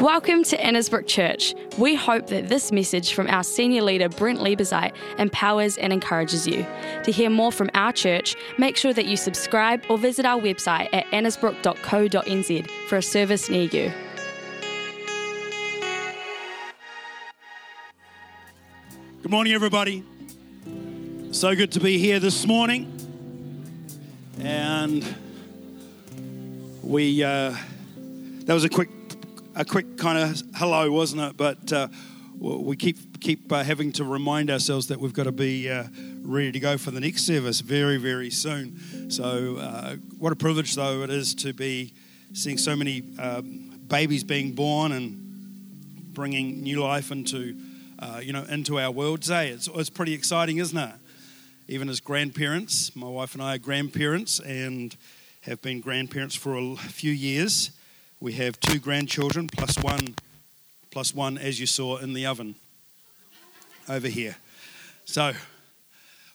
Welcome to Annesbrook Church. We hope that this message from our senior leader, Brent Lieberzeit, empowers and encourages you. To hear more from our church, make sure that you subscribe or visit our website at annesbrook.co.nz for a service near you. Good morning, everybody. So good to be here this morning. And we, uh, that was a quick a quick kind of hello, wasn't it? But uh, we keep keep uh, having to remind ourselves that we've got to be uh, ready to go for the next service very very soon. So uh, what a privilege though it is to be seeing so many um, babies being born and bringing new life into uh, you know into our world today. It's, it's pretty exciting, isn't it? Even as grandparents, my wife and I are grandparents and have been grandparents for a few years. We have two grandchildren plus one, plus one as you saw in the oven over here. So,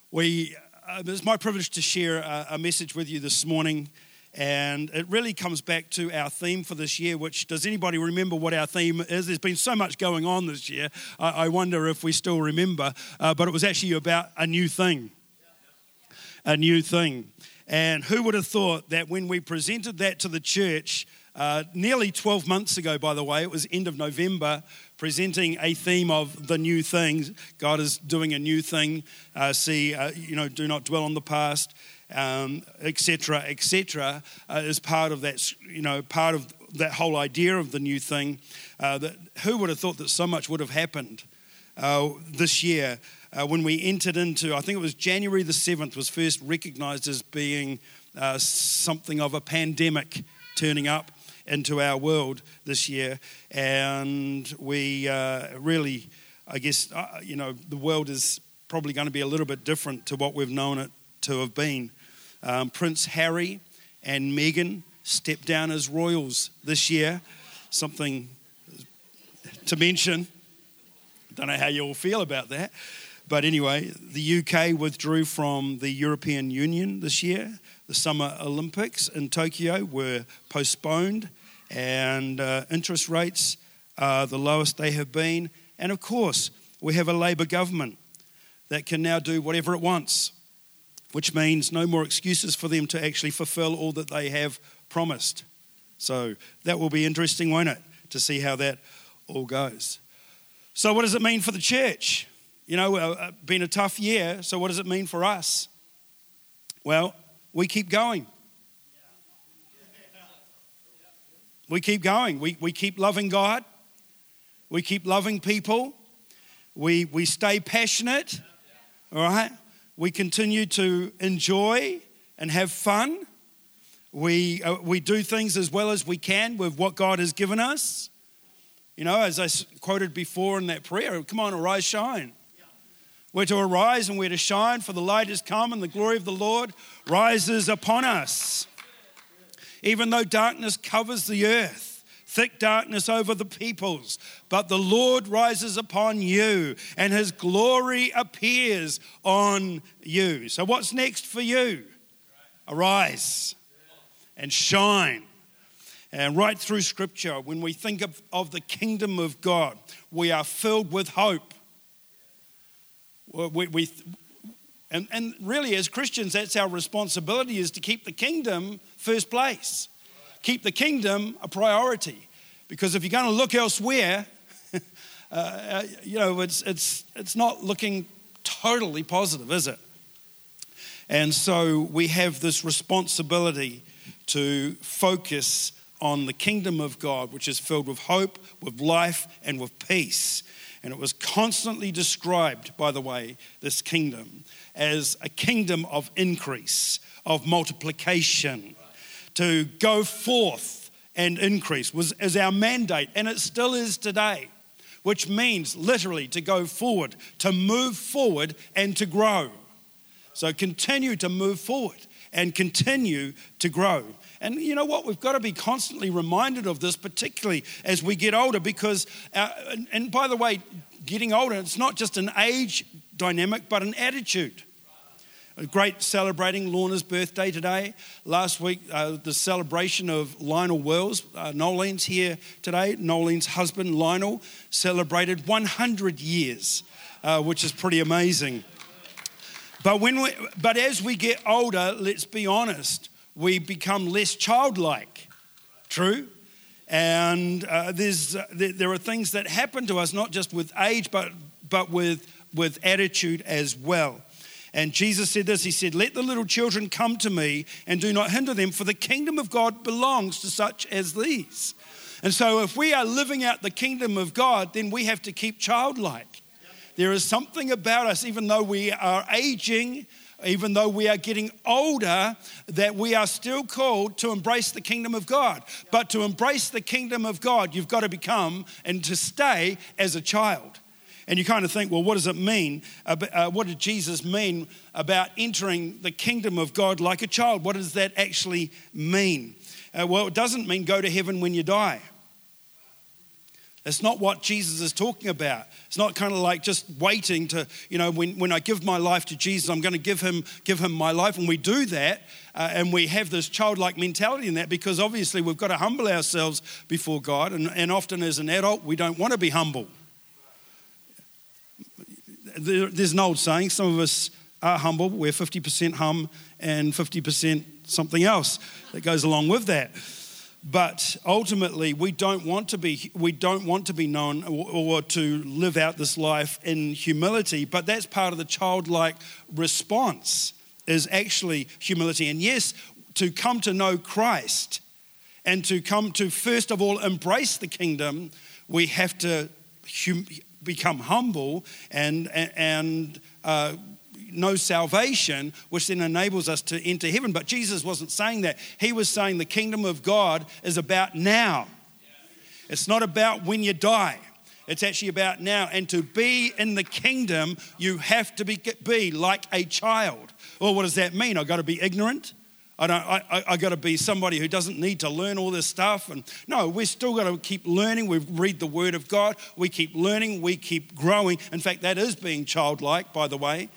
we, uh, it's my privilege to share a, a message with you this morning. And it really comes back to our theme for this year, which does anybody remember what our theme is? There's been so much going on this year. I, I wonder if we still remember. Uh, but it was actually about a new thing. A new thing. And who would have thought that when we presented that to the church, uh, nearly 12 months ago, by the way, it was end of November, presenting a theme of the new things. God is doing a new thing. Uh, see, uh, you know, do not dwell on the past, etc., um, etc., et uh, is part of that, you know, part of that whole idea of the new thing. Uh, that who would have thought that so much would have happened uh, this year when we entered into? I think it was January the seventh was first recognised as being something of a pandemic turning up into our world this year. And we uh, really, I guess, uh, you know, the world is probably going to be a little bit different to what we've known it to have been. Um, Prince Harry and Meghan stepped down as royals this year, something to mention. Don't know how you all feel about that. But anyway, the UK withdrew from the European Union this year. The Summer Olympics in Tokyo were postponed, and uh, interest rates are the lowest they have been. And of course, we have a Labour government that can now do whatever it wants, which means no more excuses for them to actually fulfill all that they have promised. So that will be interesting, won't it, to see how that all goes. So, what does it mean for the church? You know, uh, been a tough year, so what does it mean for us? Well, we keep going. We keep going. We, we keep loving God. We keep loving people. We, we stay passionate. All right? We continue to enjoy and have fun. We, uh, we do things as well as we can with what God has given us. You know, as I quoted before in that prayer, come on, arise, shine. We're to arise and we're to shine, for the light has come and the glory of the Lord rises upon us. Even though darkness covers the earth, thick darkness over the peoples, but the Lord rises upon you and his glory appears on you. So, what's next for you? Arise and shine. And right through Scripture, when we think of, of the kingdom of God, we are filled with hope we, we and, and really as Christians, that's our responsibility is to keep the kingdom first place. Keep the kingdom a priority. Because if you're going to look elsewhere, uh, you know, it's, it's, it's not looking totally positive, is it? And so we have this responsibility to focus on the kingdom of God, which is filled with hope, with life, and with peace. And it was constantly described, by the way, this kingdom as a kingdom of increase, of multiplication, to go forth and increase was as our mandate, and it still is today, which means literally to go forward, to move forward and to grow. So continue to move forward and continue to grow. And you know what? We've got to be constantly reminded of this, particularly as we get older, because, uh, and by the way, getting older, it's not just an age dynamic, but an attitude. A great celebrating Lorna's birthday today. Last week, uh, the celebration of Lionel Wells. Uh, Nolene's here today. Nolene's husband, Lionel, celebrated 100 years, uh, which is pretty amazing. But, when we, but as we get older, let's be honest, we become less childlike. True? And uh, there's, uh, there are things that happen to us, not just with age, but, but with, with attitude as well. And Jesus said this He said, Let the little children come to me and do not hinder them, for the kingdom of God belongs to such as these. And so, if we are living out the kingdom of God, then we have to keep childlike. There is something about us, even though we are aging, even though we are getting older, that we are still called to embrace the kingdom of God. But to embrace the kingdom of God, you've got to become and to stay as a child. And you kind of think, well, what does it mean? Uh, what did Jesus mean about entering the kingdom of God like a child? What does that actually mean? Uh, well, it doesn't mean go to heaven when you die. That's not what Jesus is talking about. It's not kind of like just waiting to, you know, when, when I give my life to Jesus, I'm going to give him, give him my life. And we do that, uh, and we have this childlike mentality in that because obviously we've got to humble ourselves before God. And, and often as an adult, we don't want to be humble there's an old saying some of us are humble, we're 50% hum and 50% something else that goes along with that. But ultimately, we don't want to be, we don't want to be known or, or to live out this life in humility. But that's part of the childlike response is actually humility. And yes, to come to know Christ and to come to first of all embrace the kingdom, we have to hum, become humble and, and uh, know salvation, which then enables us to enter heaven. But Jesus wasn't saying that. He was saying the kingdom of God is about now. It's not about when you die. It's actually about now. And to be in the kingdom, you have to be, be like a child. Well, what does that mean? I've got to be ignorant. I don't. I, I got to be somebody who doesn't need to learn all this stuff. And no, we're still got to keep learning. We read the Word of God. We keep learning. We keep growing. In fact, that is being childlike, by the way.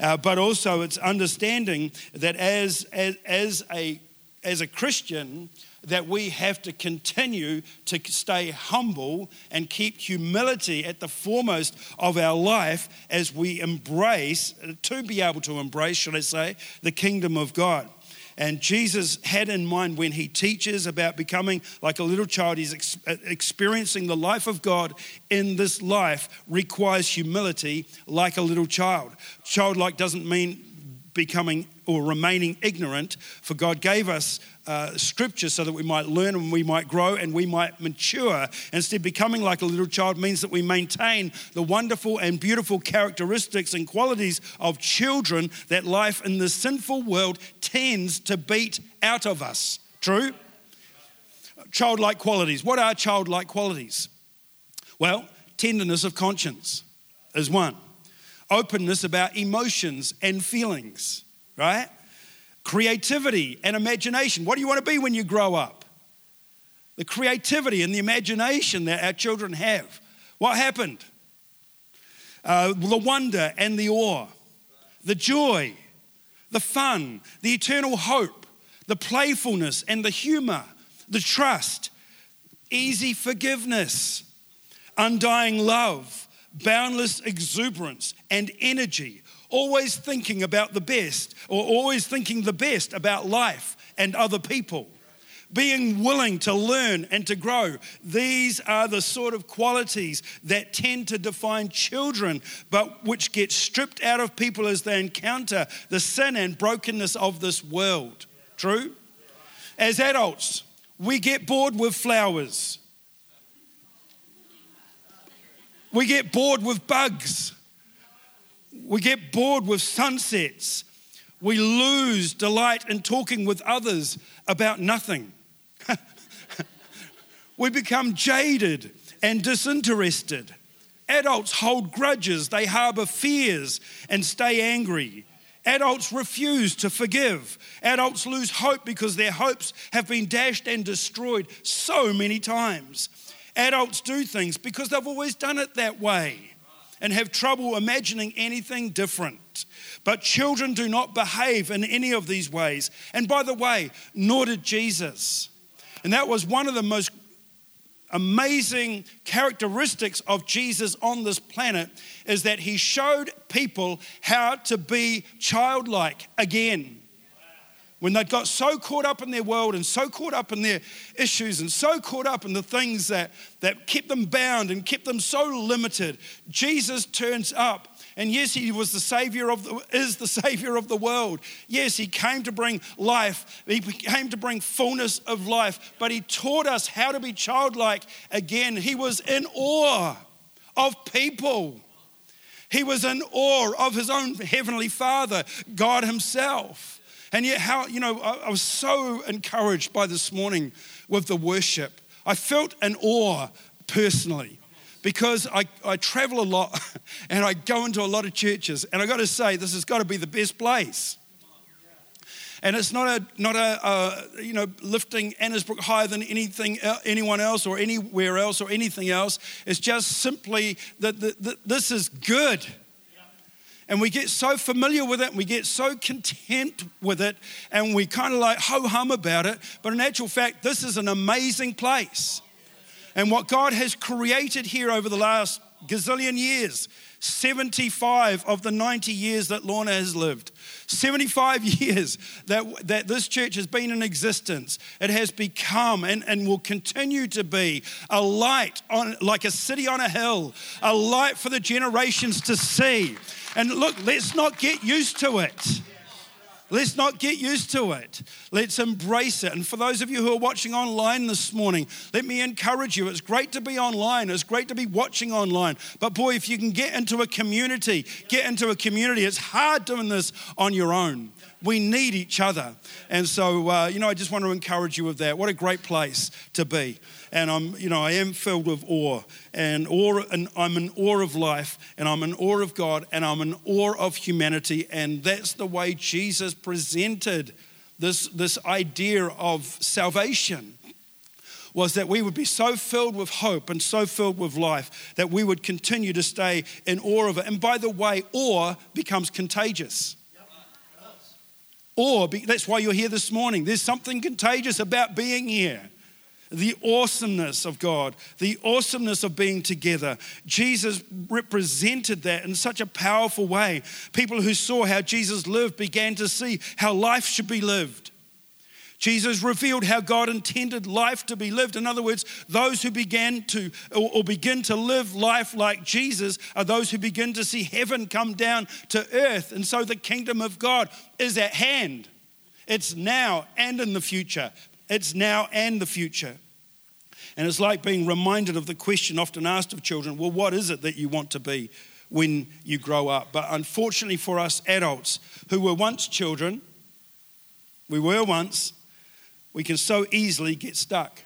Uh, but also, it's understanding that as as as a as a Christian, that we have to continue to stay humble and keep humility at the foremost of our life as we embrace, to be able to embrace, should I say, the kingdom of God. And Jesus had in mind when he teaches about becoming like a little child, he's ex- experiencing the life of God in this life requires humility like a little child. Childlike doesn't mean becoming or remaining ignorant, for God gave us uh, scripture so that we might learn and we might grow and we might mature. Instead, becoming like a little child means that we maintain the wonderful and beautiful characteristics and qualities of children that life in this sinful world tends to beat out of us. True? Childlike qualities. What are childlike qualities? Well, tenderness of conscience is one openness about emotions and feelings, right? Creativity and imagination. What do you want to be when you grow up? The creativity and the imagination that our children have. What happened? Uh, the wonder and the awe, the joy, the fun, the eternal hope, the playfulness and the humor, the trust, easy forgiveness, undying love, boundless exuberance and energy, always thinking about the best or always thinking the best about life and other people. Being willing to learn and to grow. These are the sort of qualities that tend to define children, but which get stripped out of people as they encounter the sin and brokenness of this world. True? As adults, we get bored with flowers We get bored with bugs. We get bored with sunsets. We lose delight in talking with others about nothing. We become jaded and disinterested. Adults hold grudges, they harbor fears and stay angry. Adults refuse to forgive. Adults lose hope because their hopes have been dashed and destroyed so many times. Adults do things because they've always done it that way. and have trouble imagining anything different. But children do not behave in any of these ways. And by the way, nor did Jesus. And that was one of the most amazing characteristics of Jesus on this planet is that he showed people how to be childlike again. When they'd got so caught up in their world and so caught up in their issues and so caught up in the things that, that kept them bound and kept them so limited, Jesus turns up and yes, he was the savior of the, is the savior of the world. Yes, he came to bring life. He came to bring fullness of life, but he taught us how to be childlike again. He was in awe of people. He was in awe of his own heavenly Father, God himself. And yet, how, you know, I, I was so encouraged by this morning with the worship. I felt an awe personally because I, I travel a lot and I go into a lot of churches, and I got to say, this has got to be the best place. And it's not a not a you know lifting Annesbrook higher than anything anyone else or anywhere else or anything else. It's just simply that, that, that this is good. And we get so familiar with it, and we get so content with it, and we kind of like ho hum about it. But in actual fact, this is an amazing place and what God has created here over the last gazillion years 75 of the 90 years that Lorna has lived. 75 years that, that this church has been in existence. It has become and, and will continue to be a light on like a city on a hill, a light for the generations to see. And look, let's not get used to it. Let's not get used to it. Let's embrace it. And for those of you who are watching online this morning, let me encourage you. It's great to be online, it's great to be watching online. But boy, if you can get into a community, get into a community. It's hard doing this on your own. We need each other. And so, uh, you know, I just want to encourage you with that. What a great place to be and I'm, you know, I am filled with awe and awe, and I'm in awe of life, and I'm in awe of God, and I'm in awe of humanity, and that's the way Jesus presented this, this idea of salvation was that we would be so filled with hope and so filled with life that we would continue to stay in awe of it. And by the way, awe becomes contagious. Awe, that's why you're here this morning. There's something contagious about being here the awesomeness of God, the awesomeness of being together. Jesus represented that in such a powerful way. People who saw how Jesus lived began to see how life should be lived. Jesus revealed how God intended life to be lived. In other words, those who began to or begin to live life like Jesus are those who begin to see heaven come down to earth. And so the kingdom of God is at hand. It's now and in the future. It's now and the future. And it's like being reminded of the question often asked of children well, what is it that you want to be when you grow up? But unfortunately for us adults who were once children, we were once, we can so easily get stuck.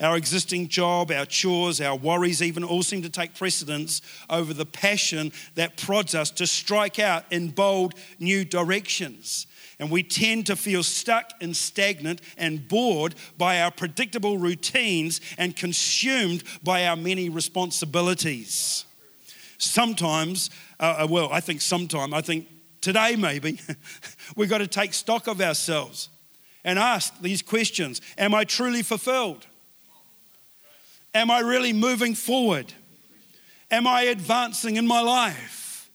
Our existing job, our chores, our worries even all seem to take precedence over the passion that prods us to strike out in bold new directions. And we tend to feel stuck and stagnant and bored by our predictable routines and consumed by our many responsibilities. Sometimes, uh, uh well, I think sometime, I think today maybe, we've got to take stock of ourselves and ask these questions Am I truly fulfilled? Am I really moving forward? Am I advancing in my life?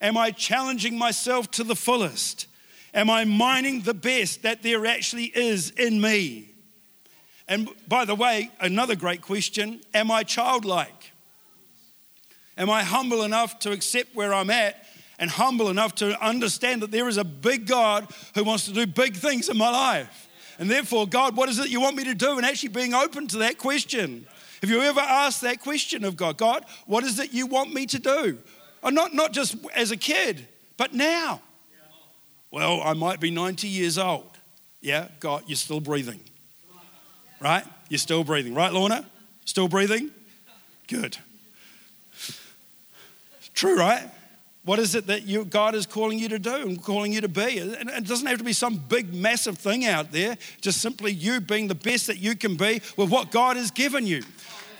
Am I challenging myself to the fullest? Am I mining the best that there actually is in me? And by the way, another great question Am I childlike? Am I humble enough to accept where I'm at and humble enough to understand that there is a big God who wants to do big things in my life? And therefore, God, what is it you want me to do? And actually being open to that question. Have you ever asked that question of God? God, what is it you want me to do? Or not, not just as a kid, but now. Well, I might be 90 years old. Yeah, God, you're still breathing. Right? You're still breathing. Right, Lorna? Still breathing? Good. True, right? What is it that you, God is calling you to do and calling you to be? And it doesn't have to be some big, massive thing out there, just simply you being the best that you can be with what God has given you,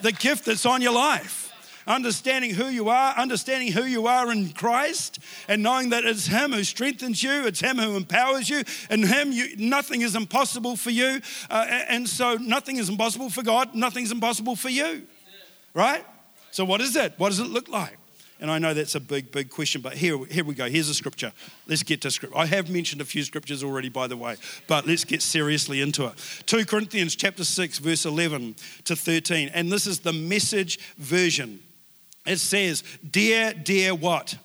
the gift that's on your life. understanding who you are, understanding who you are in Christ, and knowing that it's Him who strengthens you, it's Him who empowers you, and Him, you, nothing is impossible for you. Uh, and so, nothing is impossible for God, nothing's impossible for you. Right? So, what is it? What does it look like? And I know that's a big, big question, but here, here we go. Here's a scripture. Let's get to scripture. I have mentioned a few scriptures already, by the way, but let's get seriously into it. 2 Corinthians chapter 6, verse 11 to 13. And this is the message version. It says, Dear, dear what?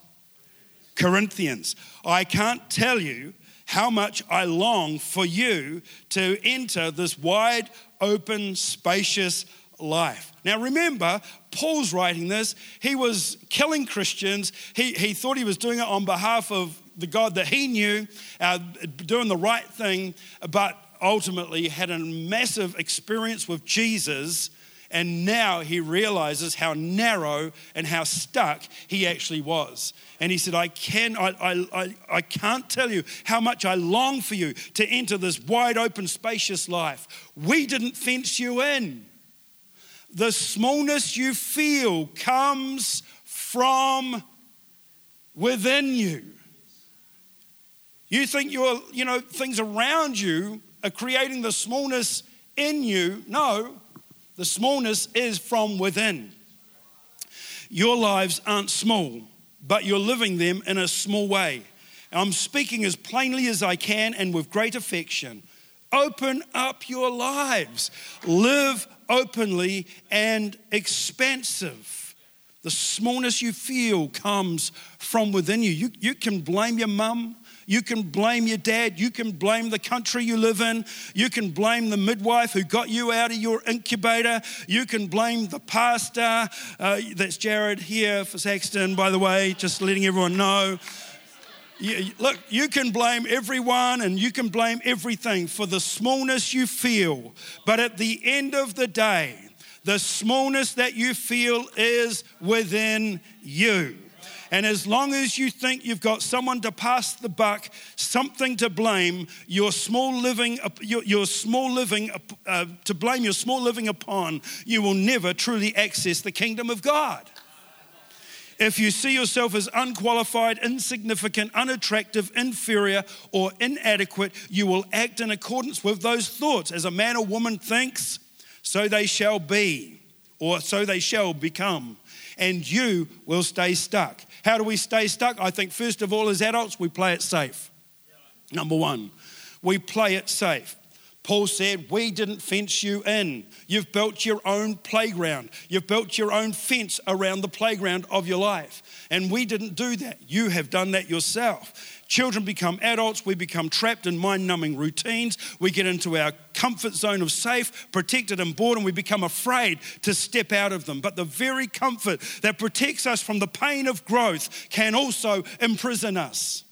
Corinthians, I can't tell you how much I long for you to enter this wide, open, spacious life. Now, remember, Paul's writing this. He was killing Christians. He, he thought he was doing it on behalf of the God that he knew, uh, doing the right thing, but ultimately had a massive experience with Jesus. And now he realizes how narrow and how stuck he actually was. And he said, I, can, I, I, I can't tell you how much I long for you to enter this wide open, spacious life. We didn't fence you in. The smallness you feel comes from within you. You think you're, you know, things around you are creating the smallness in you. No, the smallness is from within. Your lives aren't small, but you're living them in a small way. I'm speaking as plainly as I can and with great affection. Open up your lives. Live openly and expansive. The smallness you feel comes from within you. You, you can blame your mum. You can blame your dad. You can blame the country you live in. You can blame the midwife who got you out of your incubator. You can blame the pastor. Uh, that's Jared here for Saxton, by the way, just letting everyone know. You, look, you can blame everyone and you can blame everything for the smallness you feel. But at the end of the day, the smallness that you feel is within you. And as long as you think you've got someone to pass the buck, something to blame, your small living, your, your small living, uh, to blame your small living upon, you will never truly access the kingdom of God. If you see yourself as unqualified, insignificant, unattractive, inferior, or inadequate, you will act in accordance with those thoughts. As a man or woman thinks, so they shall be, or so they shall become. And you will stay stuck. How do we stay stuck? I think, first of all, as adults, we play it safe. Number one, we play it safe. Paul said, We didn't fence you in. You've built your own playground. You've built your own fence around the playground of your life. And we didn't do that. You have done that yourself. Children become adults. We become trapped in mind numbing routines. We get into our comfort zone of safe, protected, and bored, and we become afraid to step out of them. But the very comfort that protects us from the pain of growth can also imprison us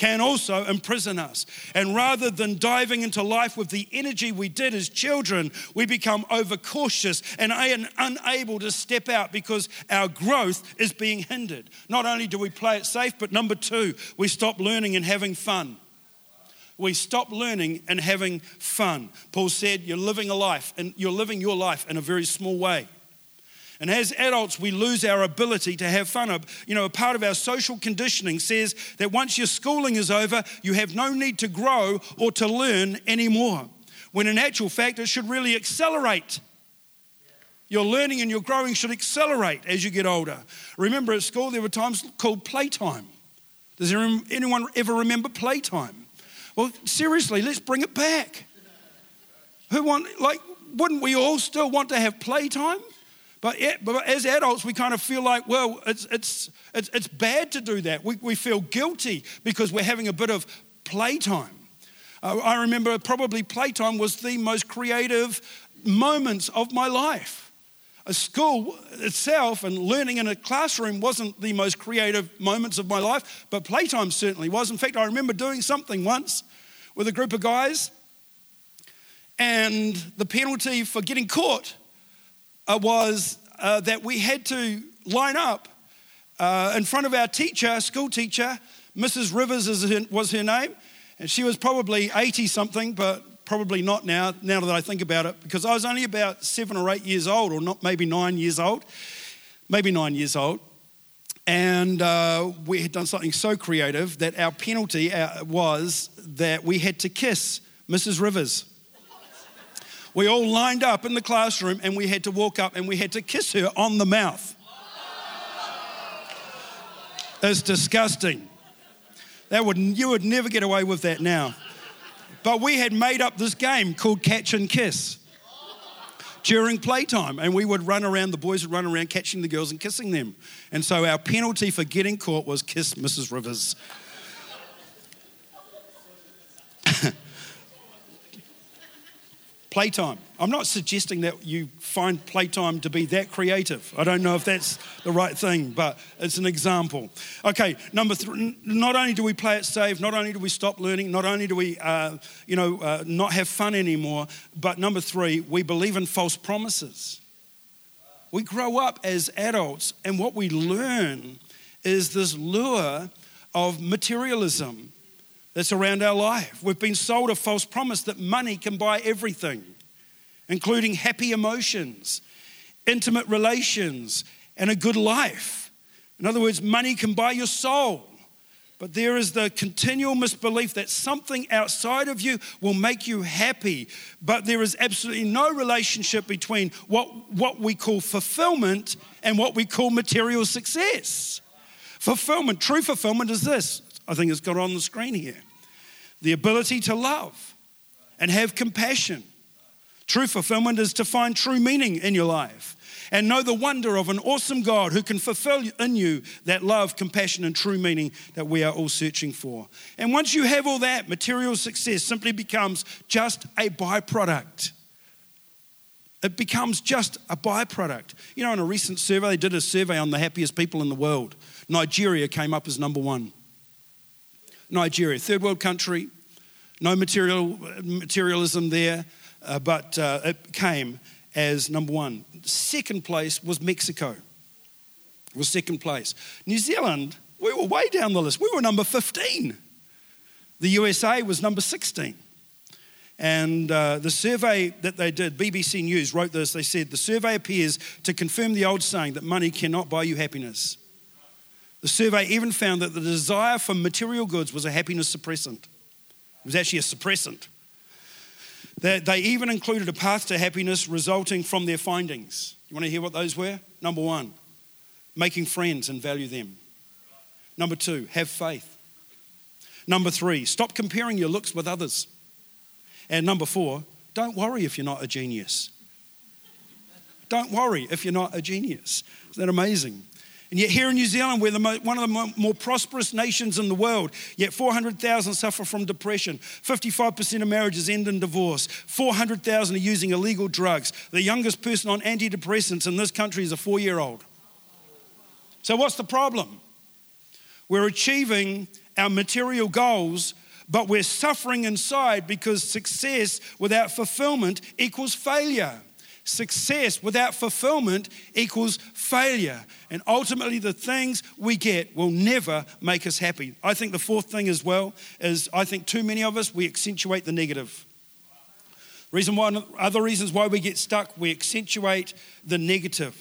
can also imprison us. And rather than diving into life with the energy we did as children, we become overcautious and unable to step out because our growth is being hindered. Not only do we play it safe, but number two, we stop learning and having fun. We stop learning and having fun. Paul said, You're living a life, and you're living your life in a very small way. And as adults, we lose our ability to have fun. You know, a part of our social conditioning says that once your schooling is over, you have no need to grow or to learn anymore. When in actual fact, it should really accelerate. Your learning and your growing should accelerate as you get older. Remember at school, there were times called playtime. Does anyone ever remember playtime? Well, seriously, let's bring it back. Who want, like, wouldn't we all still want to have playtime? But, but as adults, we kind of feel like, well, it's, it's, it's, it's bad to do that. We, we feel guilty because we're having a bit of playtime. Uh, I remember probably playtime was the most creative moments of my life. A school itself and learning in a classroom wasn't the most creative moments of my life, but playtime certainly was. In fact, I remember doing something once with a group of guys, and the penalty for getting caught was uh, that we had to line up uh, in front of our teacher, school teacher. Mrs. Rivers her, was her name, and she was probably 80 something, but probably not now, now that I think about it, because I was only about seven or eight years old, or not maybe nine years old. maybe nine years old. And uh, we had done something so creative that our penalty uh, was that we had to kiss Mrs. Rivers. We all lined up in the classroom and we had to walk up and we had to kiss her on the mouth. It's disgusting. That would, you would never get away with that now. But we had made up this game called Catch and Kiss during playtime. And we would run around, the boys would run around catching the girls and kissing them. And so our penalty for getting caught was kiss Mrs. Rivers. playtime. I'm not suggesting that you find playtime to be that creative. I don't know if that's the right thing, but it's an example. Okay, number three, not only do we play it safe, not only do we stop learning, not only do we, uh, you know, uh, not have fun anymore, but number three, we believe in false promises. We grow up as adults, and what we learn is this lure of materialism that's around our life. We've been sold a false promise that money can buy everything, including happy emotions, intimate relations, and a good life. In other words, money can buy your soul. But there is the continual misbelief that something outside of you will make you happy. But there is absolutely no relationship between what, what we call fulfillment and what we call material success. Fulfillment, true fulfillment is this I think it's got on the screen here. The ability to love and have compassion. True fulfillment is to find true meaning in your life and know the wonder of an awesome God who can fulfill in you that love, compassion, and true meaning that we are all searching for. And once you have all that, material success simply becomes just a byproduct. It becomes just a byproduct. You know, in a recent survey, they did a survey on the happiest people in the world. Nigeria came up as number one. Nigeria, third world country, no material, materialism there, uh, but uh, it came as number one. Second place was Mexico, was second place. New Zealand, we were way down the list. We were number 15. The USA was number 16. And uh, the survey that they did, BBC News wrote this. They said, The survey appears to confirm the old saying that money cannot buy you happiness. The survey even found that the desire for material goods was a happiness suppressant. It was actually a suppressant. They, they even included a path to happiness resulting from their findings. You want to hear what those were? Number one, making friends and value them. Number two, have faith. Number three, stop comparing your looks with others. And number four, don't worry if you're not a genius. Don't worry if you're not a genius. Isn't that amazing? And yet, here in New Zealand, we're mo- one of the more prosperous nations in the world. Yet, 400,000 suffer from depression. 55% of marriages end in divorce. 400,000 are using illegal drugs. The youngest person on antidepressants in this country is a four year old. So, what's the problem? We're achieving our material goals, but we're suffering inside because success without fulfillment equals failure. Success without fulfillment equals failure. And ultimately, the things we get will never make us happy. I think the fourth thing as well is I think too many of us, we accentuate the negative. Reason why, other reasons why we get stuck, we accentuate the negative.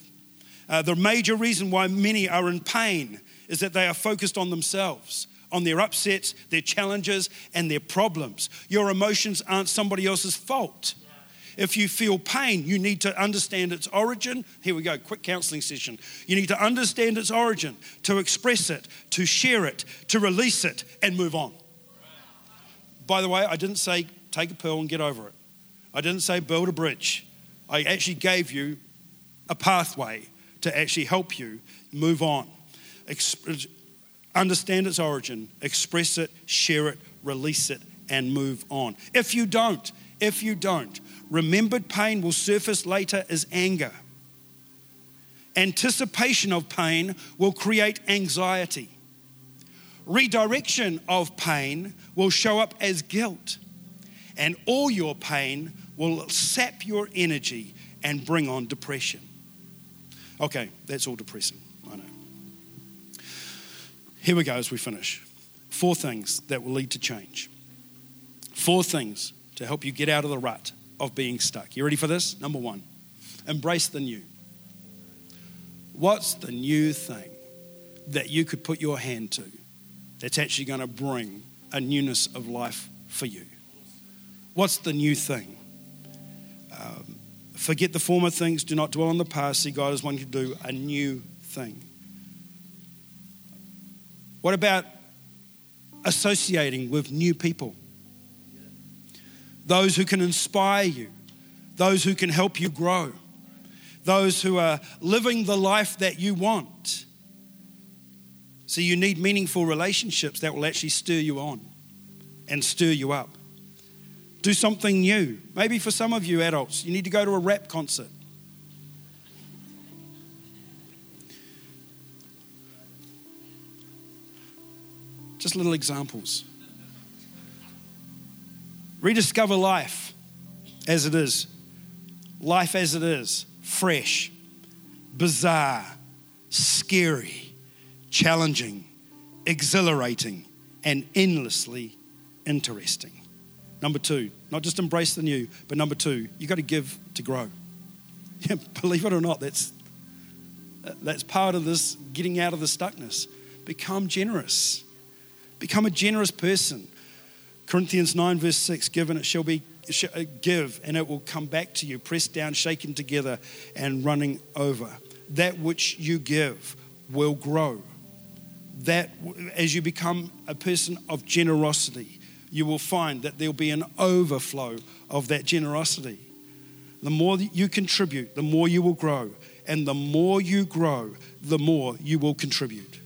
Uh, the major reason why many are in pain is that they are focused on themselves, on their upsets, their challenges, and their problems. Your emotions aren't somebody else's fault. If you feel pain, you need to understand its origin. Here we go, quick counseling session. You need to understand its origin, to express it, to share it, to release it, and move on. By the way, I didn't say take a pill and get over it. I didn't say build a bridge. I actually gave you a pathway to actually help you move on. understand its origin, express it, share it, release it, and move on. If you don't, if you don't, remembered pain will surface later as anger. Anticipation of pain will create anxiety. Redirection of pain will show up as guilt. And all your pain will sap your energy and bring on depression. Okay, that's all depressing, I know. Here we go as we finish. Four things that will lead to change. Four things to help you get out of the rut of being stuck. You ready for this? Number one, embrace the new. What's the new thing that you could put your hand to that's actually going to bring a newness of life for you? What's the new thing? Um, forget the former things, do not dwell on the past. See, God is wanting to do a new thing. What about associating with new people? Those who can inspire you, those who can help you grow, those who are living the life that you want. So, you need meaningful relationships that will actually stir you on and stir you up. Do something new. Maybe for some of you adults, you need to go to a rap concert. Just little examples. Rediscover life as it is. Life as it is. Fresh, bizarre, scary, challenging, exhilarating, and endlessly interesting. Number two, not just embrace the new, but number two, you've got to give to grow. Yeah, believe it or not, that's that's part of this getting out of the stuckness. Become generous. Become a generous person. Corinthians 9, verse 6 Given it shall be, uh, give and it will come back to you, pressed down, shaken together, and running over. That which you give will grow. That as you become a person of generosity, you will find that there'll be an overflow of that generosity. The more you contribute, the more you will grow. And the more you grow, the more you will contribute.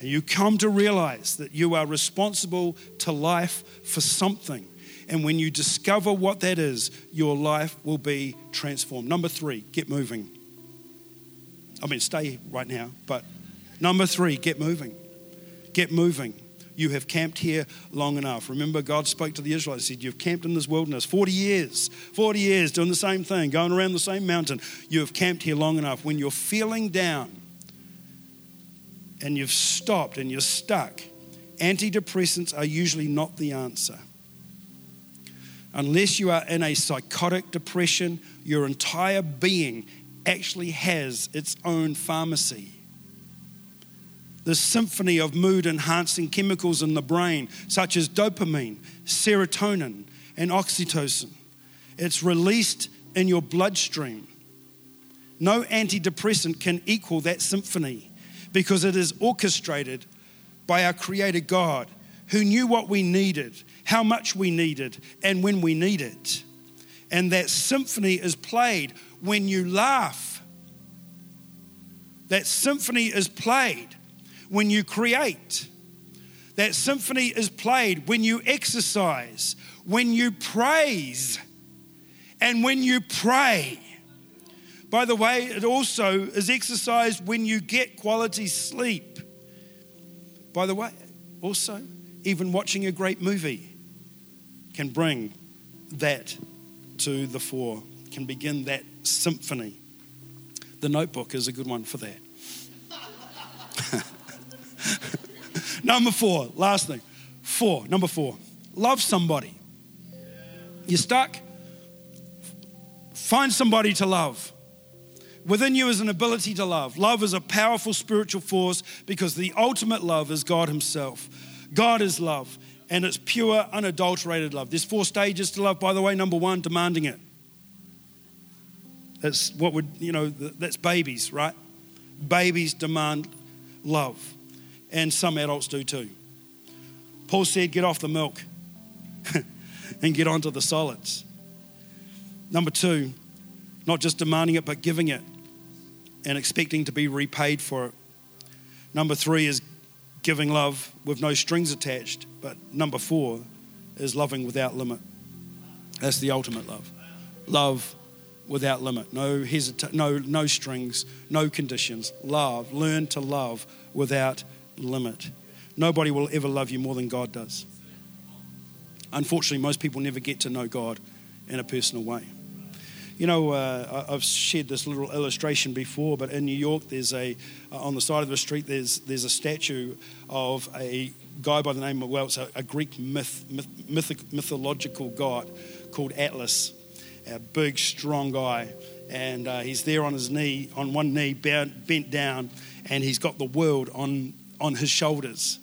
And you come to realize that you are responsible to life for something. And when you discover what that is, your life will be transformed. Number three, get moving. I mean, stay right now, but number three, get moving. Get moving. You have camped here long enough. Remember, God spoke to the Israelites, said, You've camped in this wilderness 40 years, 40 years doing the same thing, going around the same mountain. You have camped here long enough. When you're feeling down, and you've stopped and you're stuck, antidepressants are usually not the answer. Unless you are in a psychotic depression, your entire being actually has its own pharmacy. The symphony of mood enhancing chemicals in the brain, such as dopamine, serotonin, and oxytocin. It's released in your bloodstream. No antidepressant can equal that symphony because it is orchestrated by our Creator God who knew what we needed, how much we needed, and when we need it. And that symphony is played when you laugh. That symphony is played when you create. That symphony is played when you exercise, when you praise, and when you pray. By the way, it also is exercised when you get quality sleep. By the way, also, even watching a great movie can bring that to the fore, can begin that symphony. The notebook is a good one for that. number four, last thing. Four, number four, love somebody. You're stuck? Find somebody to love. Within you is an ability to love. Love is a powerful spiritual force because the ultimate love is God Himself. God is love, and it's pure, unadulterated love. There's four stages to love, by the way. Number one, demanding it. That's what would, you know, that's babies, right? Babies demand love, and some adults do too. Paul said, get off the milk and get onto the solids. Number two, not just demanding it, but giving it and expecting to be repaid for it. Number three is giving love with no strings attached. But number four is loving without limit. That's the ultimate love. Love without limit. No hesita- no, no strings, no conditions. Love. Learn to love without limit. Nobody will ever love you more than God does. Unfortunately, most people never get to know God in a personal way. You know, uh, I've shared this little illustration before, but in New York, there's a uh, on the side of the street there's there's a statue of a guy by the name of well, it's a, a Greek myth, myth mythic, mythological god called Atlas, a big, strong guy, and uh, he's there on his knee, on one knee, bent, bent down, and he's got the world on, on his shoulders.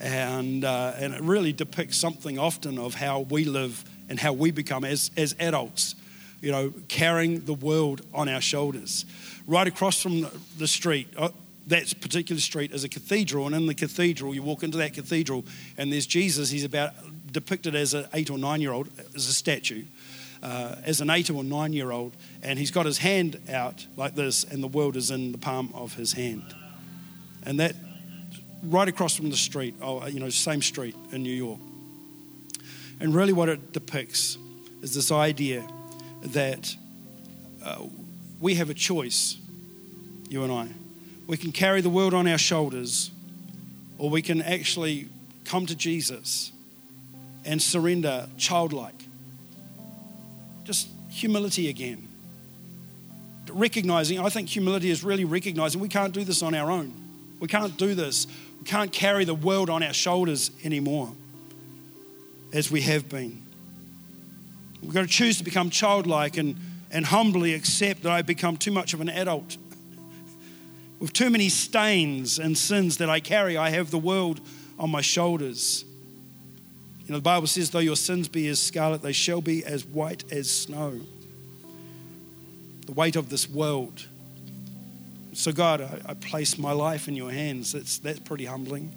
And, uh, and it really depicts something often of how we live and how we become as, as adults, you know, carrying the world on our shoulders. Right across from the street, uh, that particular street is a cathedral, and in the cathedral, you walk into that cathedral, and there's Jesus. He's about depicted as an eight or nine year old, as a statue, uh, as an eight or nine year old, and he's got his hand out like this, and the world is in the palm of his hand. And that right across from the street, oh, you know, same street in New York. And really, what it depicts is this idea that uh, we have a choice, you and I. We can carry the world on our shoulders, or we can actually come to Jesus and surrender childlike. Just humility again. Recognizing, I think humility is really recognizing we can't do this on our own. We can't do this. We can't carry the world on our shoulders anymore as we have been. We've got to choose to become childlike and, and humbly accept that I've become too much of an adult. With too many stains and sins that I carry, I have the world on my shoulders. You know, the Bible says, though your sins be as scarlet, they shall be as white as snow. The weight of this world. So, God, I, I place my life in your hands. That's, that's pretty humbling.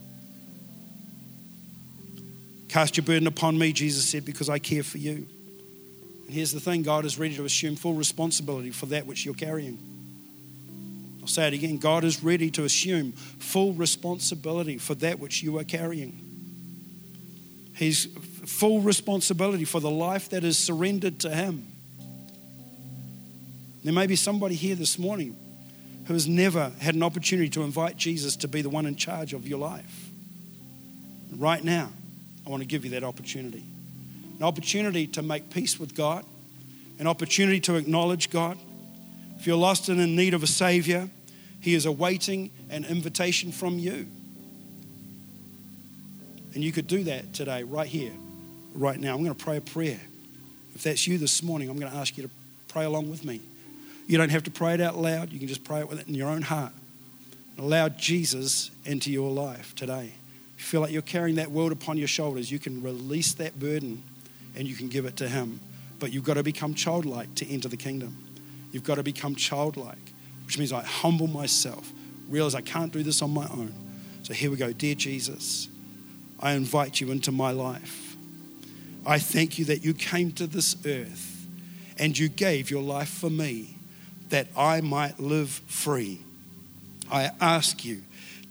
Cast your burden upon me, Jesus said, because I care for you. Here's the thing God is ready to assume full responsibility for that which you're carrying. I'll say it again God is ready to assume full responsibility for that which you are carrying. He's full responsibility for the life that is surrendered to Him. There may be somebody here this morning who has never had an opportunity to invite Jesus to be the one in charge of your life. Right now, I want to give you that opportunity an opportunity to make peace with God, an opportunity to acknowledge God. If you're lost and in need of a Savior, He is awaiting an invitation from you. And you could do that today, right here, right now. I'm going to pray a prayer. If that's you this morning, I'm going to ask you to pray along with me. You don't have to pray it out loud, you can just pray it with it in your own heart. Allow Jesus into your life today. If you feel like you're carrying that world upon your shoulders, you can release that burden and you can give it to Him. But you've got to become childlike to enter the kingdom. You've got to become childlike, which means I humble myself, realize I can't do this on my own. So here we go. Dear Jesus, I invite you into my life. I thank you that you came to this earth and you gave your life for me that I might live free. I ask you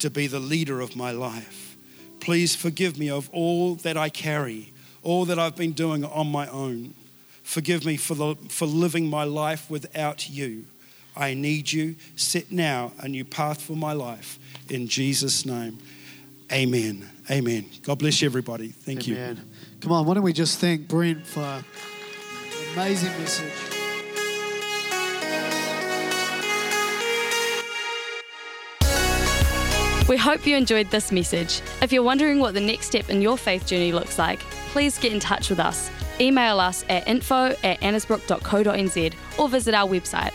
to be the leader of my life. Please forgive me of all that I carry all that I've been doing on my own. Forgive me for, the, for living my life without you. I need you. Set now a new path for my life. In Jesus' name, amen. Amen. God bless you, everybody. Thank amen. you. Come on, why don't we just thank Brent for an amazing message. We hope you enjoyed this message. If you're wondering what the next step in your faith journey looks like, please get in touch with us. Email us at info at annesbrook.co.nz or visit our website